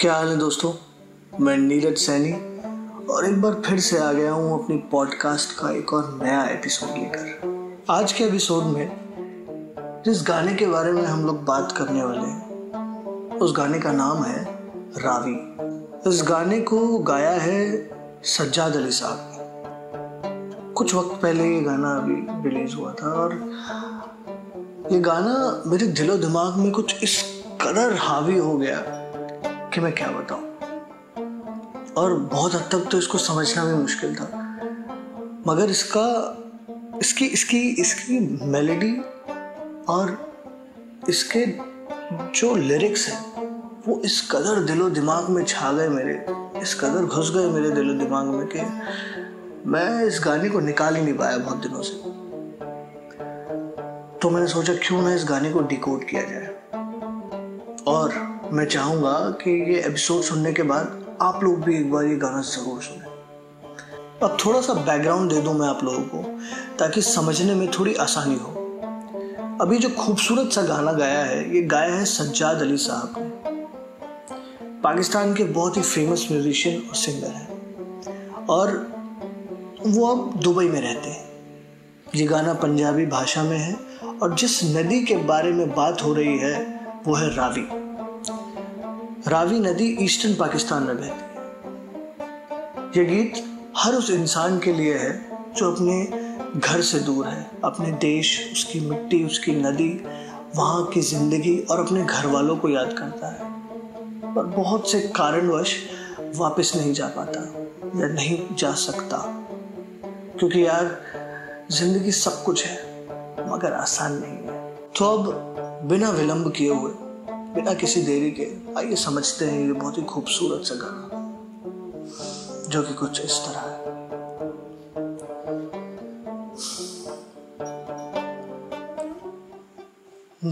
क्या हाल है दोस्तों? मैं नीरज सैनी और एक बार फिर से आ गया हूँ अपनी पॉडकास्ट का एक और नया एपिसोड लेकर। आज के एपिसोड में जिस गाने के बारे में हम लोग बात करने वाले हैं, उस गाने का नाम है रावी। इस गाने को गाया है सज्जाद अली साहब कुछ वक्त पहले ये गाना अभी रिलीज़ हुआ था और ये गाना मेरे दिलो दिमाग में कुछ इस कदर हावी हो गया कि मैं क्या बताऊँ? और बहुत हद तक तो इसको समझना भी मुश्किल था। मगर इसका, इसकी इसकी इसकी मेलोडी और इसके जो लिरिक्स हैं, वो इस कदर दिलो दिमाग में छा गए मेरे, इस कदर घुस गए मेरे दिलो दिमाग में कि मैं इस गाने को निकाल ही नहीं पाया बहुत दिनों से। तो मैंने सोचा क्यों ना इस गाने को डिकोड किया जाए। और मैं चाहूँगा कि ये एपिसोड सुनने के बाद आप लोग भी एक बार ये गाना ज़रूर सुने। अब थोड़ा सा बैकग्राउंड दे दूँ मैं आप लोगों को, ताकि समझने में थोड़ी आसानी हो। अभी जो खूबसूरत सा गाना गाया है, ये गाया है सज्जाद अली साहब ने। पाकिस्तान के बहुत ही फ़ेमस म्यूजिशियन और सिंगर हैं। और वो अब दुबई में रहते हैं। ये गाना पंजाबी भाषा में है, और जिस नदी के बारे में बात हो रही है, वो है रावी। रावी नदी ईस्टर्न पाकिस्तान में बहती है। ये गीत हर उस इंसान के लिए है जो अपने घर से दूर है, अपने देश, उसकी मिट्टी, उसकी नदी, वहाँ की ज़िंदगी और अपने घर वालों को याद करता है। पर बहुत से कारणवश वापस नहीं जा पाता या नहीं जा सकता। क्योंकि यार, ज़िंदगी सब कुछ है, मगर आसान नहीं है। तो अब बिना विलंब किए हुए बिना किसी देरी के। आइए समझते हैं ये बहुत ही खूबसूरत सा गाना, जो कि कुछ इस तरह है।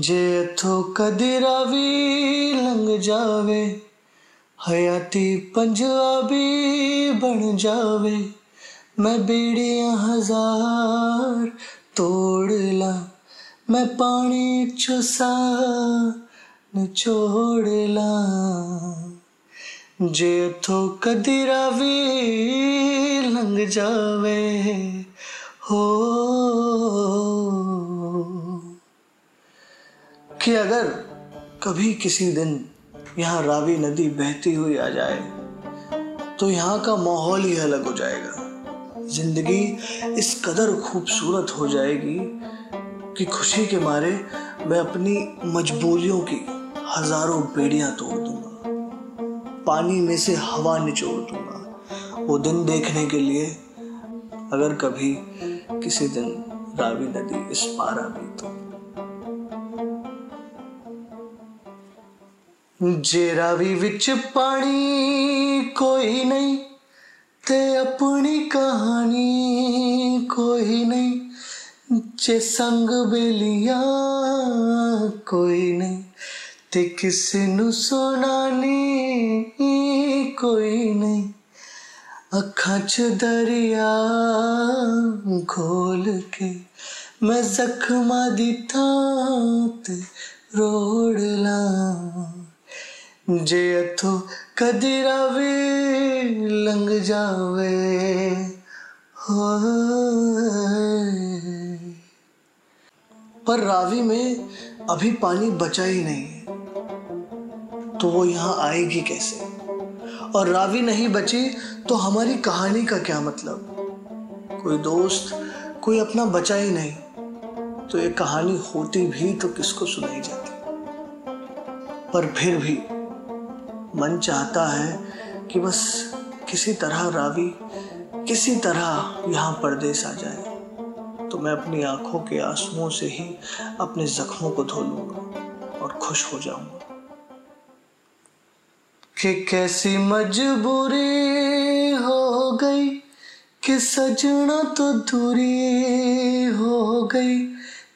जे थो कदी रावी लंघ जावे, हयाती पंजाबी बन जावे, मैं बेड़िया हज़ार तोड़ ला, मैं पानी चुसा निचोड़ला जे थो कदीरा भी लंघ जावे, हो। कि अगर कभी किसी दिन यहाँ रावी नदी बहती हुई आ जाए तो यहाँ का माहौल ही अलग हो जाएगा। ज़िंदगी इस कदर खूबसूरत हो जाएगी कि खुशी के मारे मैं अपनी मजबूरियों की हज़ारों बेड़ियाँ तोड़ दूँगा। पानी में से हवा निचोड़ दूँगा। वो दिन देखने के लिए अगर कभी किसी दिन रावी नदी इस पार आ गई तो। जे रावी विच पानी कोई नहीं, ते अपनी कहानी कोई नहीं, जे संग बेलिया कोई नहीं। ते किसनु सुनाने कोई नहीं। अखा च दरिया खोल के मैं जख्मा दी थांत रोड़ ला। जे अथो कदीरा वे लंग जावे हो पर रावी में अभी पानी बचा ही नहीं। है तो वो यहाँ आएगी कैसे? और रावी नहीं बची तो हमारी कहानी का क्या मतलब? कोई दोस्त, कोई अपना बचा ही नहीं तो ये कहानी होती भी तो किसको सुनाई जाती? पर फिर भी मन चाहता है कि बस किसी तरह रावी, किसी तरह यहाँ परदेश आ जाए तो मैं अपनी आँखों के आंसुओं से ही अपने जख्मों को धो लूँगा और खुश हो जाऊँगा। कि कैसी मजबूरी हो गई कि सजना तो दूरी हो गई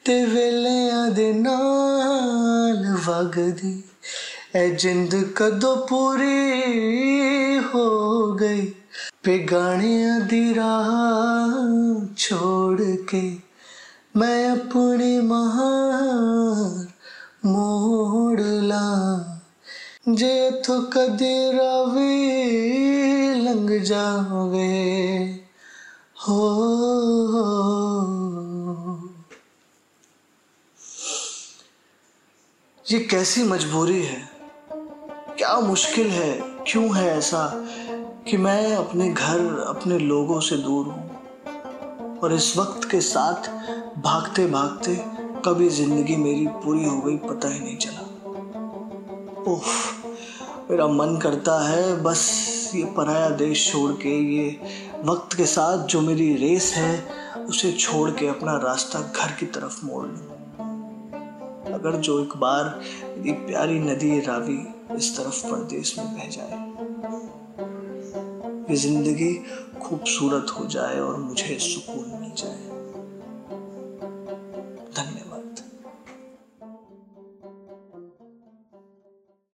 ते वेलियाँ दे नाल वगदी। ए जिंद कदों पूरी हो गई, बेगानियाँ दी राह छोड़ के मैं अपने महार मोड़ ला जे तो कदी रावी लंघ जावे हो ये कैसी मजबूरी है? क्या मुश्किल है? क्यों है ऐसा कि मैं अपने घर, अपने लोगों से दूर हूँ? और इस वक्त के साथ भागते भागते कभी ज़िंदगी मेरी पूरी हो गई, पता ही नहीं चला। ओफ मेरा मन करता है बस ये पराया देश छोड़ के, ये वक्त के साथ जो मेरी रेस है, उसे छोड़ के अपना रास्ता घर की तरफ़ मोड़ लूँ। अगर जो एक बार मेरी प्यारी नदी रावी इस तरफ़ परदेश में बह जाए, ये ज़िंदगी खूबसूरत हो जाए और मुझे सुकून